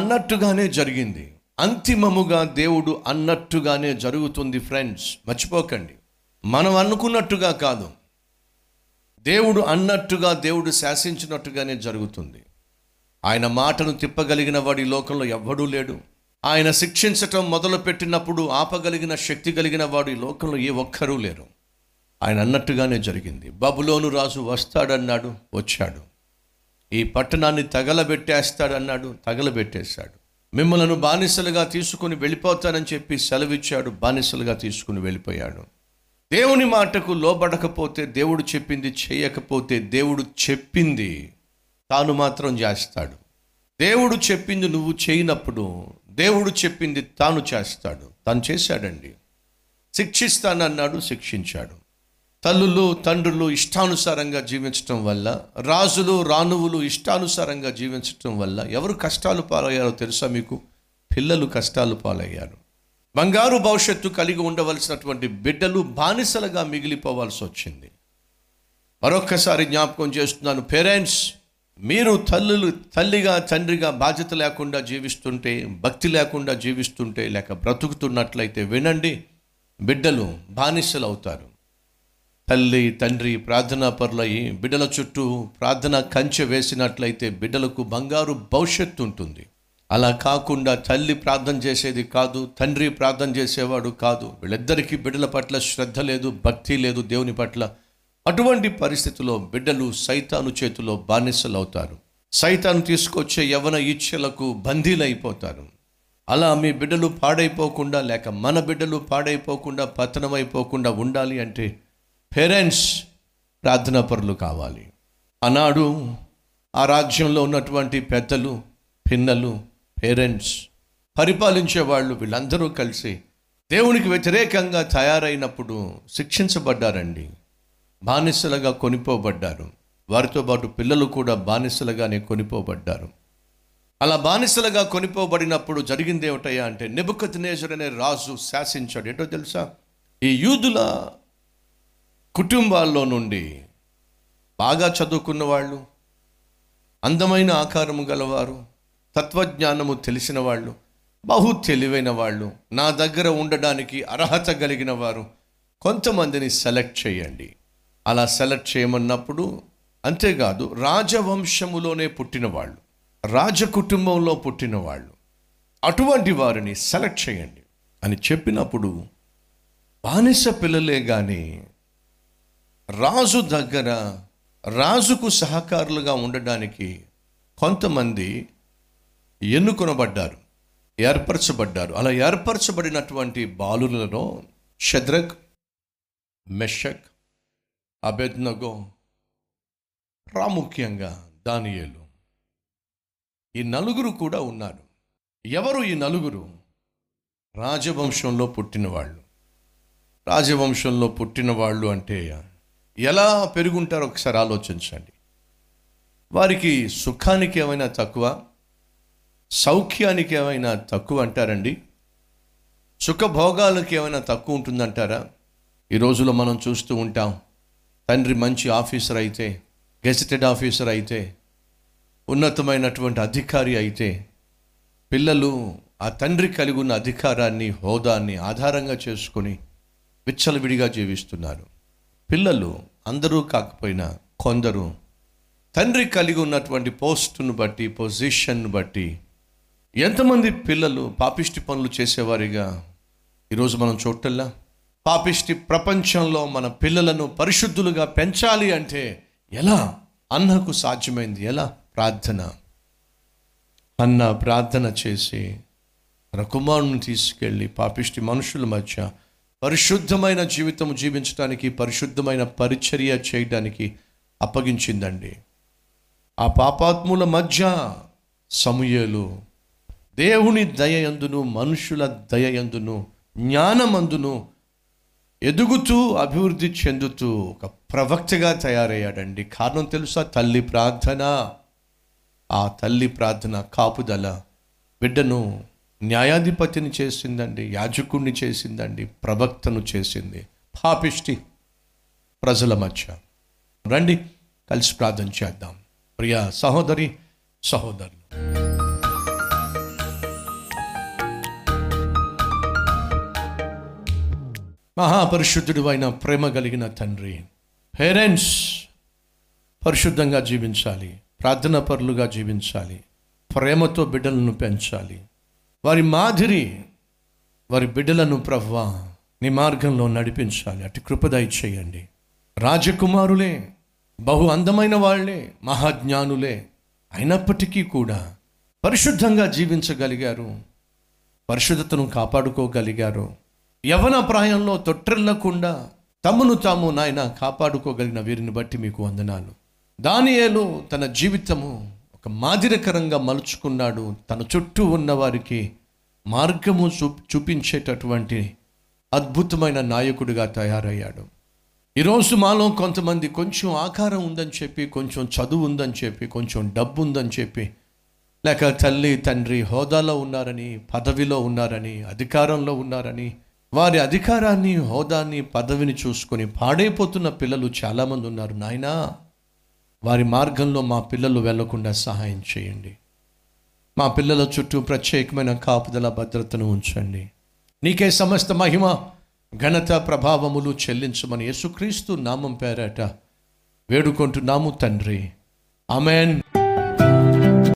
అన్నట్టుగానే జరిగింది. అంతిమముగా దేవుడు అన్నట్టుగానే జరుగుతుంది ఫ్రెండ్స్. మర్చిపోకండి. మనం అనుకున్నట్టుగా కాదు. దేవుడు అన్నట్టుగా దేవుడు శాసించినట్టుగానే జరుగుతుంది. ఆయన మాటను తిప్పగలిగిన వాడి లోకంలో ఎవ్వడూ లేడు. ఆయన శిక్షించటం మొదలుపెట్టినప్పుడు ఆపగలిగిన శక్తి కలిగిన వాడు ఈ లోకంలో ఏ ఒక్కరూ లేరు. ఆయన అన్నట్టుగానే జరిగింది. బబులోను రాజు వస్తాడన్నాడు వచ్చాడు. ఈ పట్టణాన్ని తగలబెట్టేస్తాడు అన్నాడు తగలబెట్టేశాడు. మిమ్మలను బానిసలుగా తీసుకుని వెళ్ళిపోతానని చెప్పి సెలవిచ్చాడు బానిసలుగా తీసుకుని వెళ్ళిపోయాడు. దేవుని మాటకు లోబడకపోతే దేవుడు చెప్పింది చేయకపోతే దేవుడు చెప్పింది తాను మాత్రం చేస్తాడు. దేవుడు చెప్పింది నువ్వు చేయనప్పుడు దేవుడు చెప్పింది తాను చేస్తాడు. తాను చేశాడండి. శిక్షిస్తానన్నాడు శిక్షించాడు. తల్లులు తండ్రులు ఇష్టానుసారంగా జీవించటం వల్ల రాజులు రాణువులు ఇష్టానుసారంగా జీవించటం వల్ల ఎవరు కష్టాలు పాలయ్యారో తెలుసా మీకు? పిల్లలు కష్టాలు పాలయ్యారు. బంగారు భవిష్యత్తు కలిగి ఉండవలసినటువంటి బిడ్డలు బానిసలుగా మిగిలిపోవాల్సి వచ్చింది. మరొక్కసారి జ్ఞాపకం చేస్తున్నాను పేరెంట్స్ మీరు తల్లులు తల్లిగా తండ్రిగా బాధ్యత లేకుండా జీవిస్తుంటే భక్తి లేకుండా జీవిస్తుంటే లేక బ్రతుకుతున్నట్లయితే వినండి బిడ్డలు బానిసలు అవుతారు తల్లి తండ్రి ప్రార్థనా పరులయ్యి బిడ్డల చుట్టూ ప్రార్థన కంచె వేసినట్లయితే బిడ్డలకు బంగారు భవిష్యత్తు ఉంటుంది. అలా కాకుండా తల్లి ప్రార్థన చేసేది కాదు తండ్రి ప్రార్థన చేసేవాడు కాదు. వీళ్ళిద్దరికీ బిడ్డల పట్ల శ్రద్ధ లేదు భక్తి లేదు దేవుని పట్ల. అటువంటి పరిస్థితిలో బిడ్డలు సైతాను చేతిలో బానిసలవుతారు. సైతాను తీసుకొచ్చే యవన ఇచ్ఛలకు బందీలైపోతారు. అలా మీ బిడ్డలు పాడైపోకుండా లేక మన బిడ్డలు పాడైపోకుండా పతనమైపోకుండా ఉండాలి అంటే పేరెంట్స్ ప్రార్థనా పరులు కావాలి. ఆనాడు ఆ రాజ్యంలో ఉన్నటువంటి పెద్దలు పిన్నలు పేరెంట్స్ పరిపాలించే వాళ్ళు వీళ్ళందరూ కలిసి దేవునికి వ్యతిరేకంగా తయారైనప్పుడు శిక్షించబడ్డారండి. బానిసలుగా కొనిపోబడ్డారు. వారితో పాటు పిల్లలు కూడా బానిసలుగానే కొనిపోబడ్డారు. అలా బానిసలుగా కొనిపోబడినప్పుడు జరిగింది ఏమిటయ్యా అంటే నిబుకత్ అనే రాజు శాసించాడు. ఏంటో తెలుసా? ఈ యూదుల కుటుంబాల్లో నుండి బాగా చదువుకున్న వాళ్ళు అందమైన ఆకారము గలవారు తత్వజ్ఞానము తెలిసిన వాళ్ళు బహు తెలివైన వాళ్ళు నా దగ్గర ఉండడానికి అర్హత కలిగిన వారు కొంతమందిని సెలెక్ట్ చేయండి. అలా సెలెక్ట్ చేయమన్నప్పుడు అంతేకాదు రాజవంశములోనే పుట్టిన వాళ్ళు రాజ కుటుంబంలో పుట్టిన వాళ్ళు అటువంటి వారిని సెలెక్ట్ చేయండి. అని చెప్పినప్పుడు బానిస పిల్లలే కానీ రాజు దగ్గర రాజుకు సహకారులుగా ఉండడానికి కొంతమంది ఎన్నుకొనబడ్డారు ఏర్పరచబడ్డారు. అలా ఏర్పరచబడినటువంటి బాలులలో షద్రక్ మెషక్ అబెద్నగో ప్రాముఖ్యంగా దానియేలు. ఈ నలుగురు కూడా ఉన్నారు. ఎవరు ఈ నలుగురు? రాజవంశంలో పుట్టిన వాళ్ళు రాజవంశంలో పుట్టిన వాళ్ళు అంటే ఎలా పెరుగుంటారో ఒకసారి ఆలోచించండి. వారికి సుఖానికి ఏమైనా తక్కువ సౌఖ్యానికి ఏమైనా తక్కువ అంటారండి? సుఖభోగాలకు ఏమైనా తక్కువ ఉంటుందంటారా? ఈ రోజులో మనం చూస్తూ ఉంటాం తండ్రి మంచి ఆఫీసర్ అయితే గెజిటెడ్ ఆఫీసర్ అయితే ఉన్నతమైనటువంటి అధికారి అయితే పిల్లలు ఆ తండ్రి కలిగి ఉన్న అధికారాన్ని హోదాన్ని ఆధారంగా చేసుకొని విచ్చలవిడిగా జీవిస్తున్నారు. పిల్లలు అందరూ కాకపోయినా కొందరు తండ్రి కలిగి ఉన్నటువంటి పోస్టును బట్టి పొజిషన్ను బట్టి ఎంతమంది పిల్లలు పాపిష్టి పనులు చేసేవారిగా ఈరోజు మనం చూడటల్లా పాపిష్టి ప్రపంచంలో మన పిల్లలను పరిశుద్ధులుగా పెంచాలి అంటే ఎలా? అన్నకు సాధ్యమైంది ఎలా? ప్రార్థన. అన్న ప్రార్థన చేసి తన కుమారుని తీసుకెళ్ళి పాపిష్టి మనుషుల మధ్య పరిశుద్ధమైన జీవితం జీవించడానికి పరిశుద్ధమైన పరిచర్య చేయడానికి అప్పగించిందండి. ఆ పాపాత్ముల మధ్య సమూయేలు దేవుని దయయందును మనుషుల దయయందును జ్ఞానమందును ఎదుగుతూ అభివృద్ధి చెందుతూ ఒక ప్రవక్తగా తయారయ్యాడండి. కారణం తెలుసా? తల్లి ప్రార్థన. ఆ తల్లి ప్రార్థన కాపుదల. బిడ్డను న్యాయాధిపతిని చేసిందండి యాజకుణ్ణి చేసిందండి ప్రవక్తను చేసింది పాపిష్టి ప్రజల మధ్య. రండి కలిసి ప్రార్థన చేద్దాం. ప్రియ సహోదరి సహోదరులు. మహాపరిశుద్ధుడు అయిన ప్రేమ కలిగిన తండ్రి పేరెంట్స్ పరిశుద్ధంగా జీవించాలి ప్రార్థనా పరులుగా జీవించాలి ప్రేమతో బిడ్డలను పెంచాలి వారి మాదిరి వారి బిడ్డలను ప్రవ్వా నీ మార్గంలో నడిపించాలి. అటు కృపదయ చేయండి రాజకుమారులే బహు అందమైన వాళ్ళే మహాజ్ఞానులే అయినప్పటికీ కూడా పరిశుద్ధంగా జీవించగలిగారు. పరిశుద్ధతను కాపాడుకోగలిగారు. యవన ప్రాయంలో తొట్టెళ్ళకుండా తమను తాము నాయన కాపాడుకోగలిగిన వీరిని బట్టి మీకు వందనాలు. దానియేలు తన జీవితము ఒక మాదిరికరంగా మలుచుకున్నాడు. తన చుట్టూ ఉన్న వారికి మార్గము చూ చూపించేటటువంటి అద్భుతమైన నాయకుడిగా తయారయ్యాడు. ఈరోజు మాలో కొంతమంది కొంచెం ఆకారం ఉందని చెప్పి కొంచెం చదువు ఉందని చెప్పి కొంచెం డబ్బు ఉందని చెప్పి లేక తల్లి తండ్రి హోదాలో ఉన్నారని పదవిలో ఉన్నారని అధికారంలో ఉన్నారని వారి అధికారాన్ని హోదాని పదవిని చూసుకొని పాడైపోతున్న పిల్లలు చాలామంది ఉన్నారు. నాయనా వారి మార్గంలో మా పిల్లలు వెళ్ళకుండా సహాయం చేయండి. మా పిల్లల చుట్టూ ప్రత్యేకమైన కాపుదల భద్రతను ఉంచండి. నీకే సమస్త మహిమ ఘనత ప్రభావములు చెల్లించమని యేసుక్రీస్తు నామం పేరట వేడుకుంటున్నాము తండ్రి. ఆమెన్.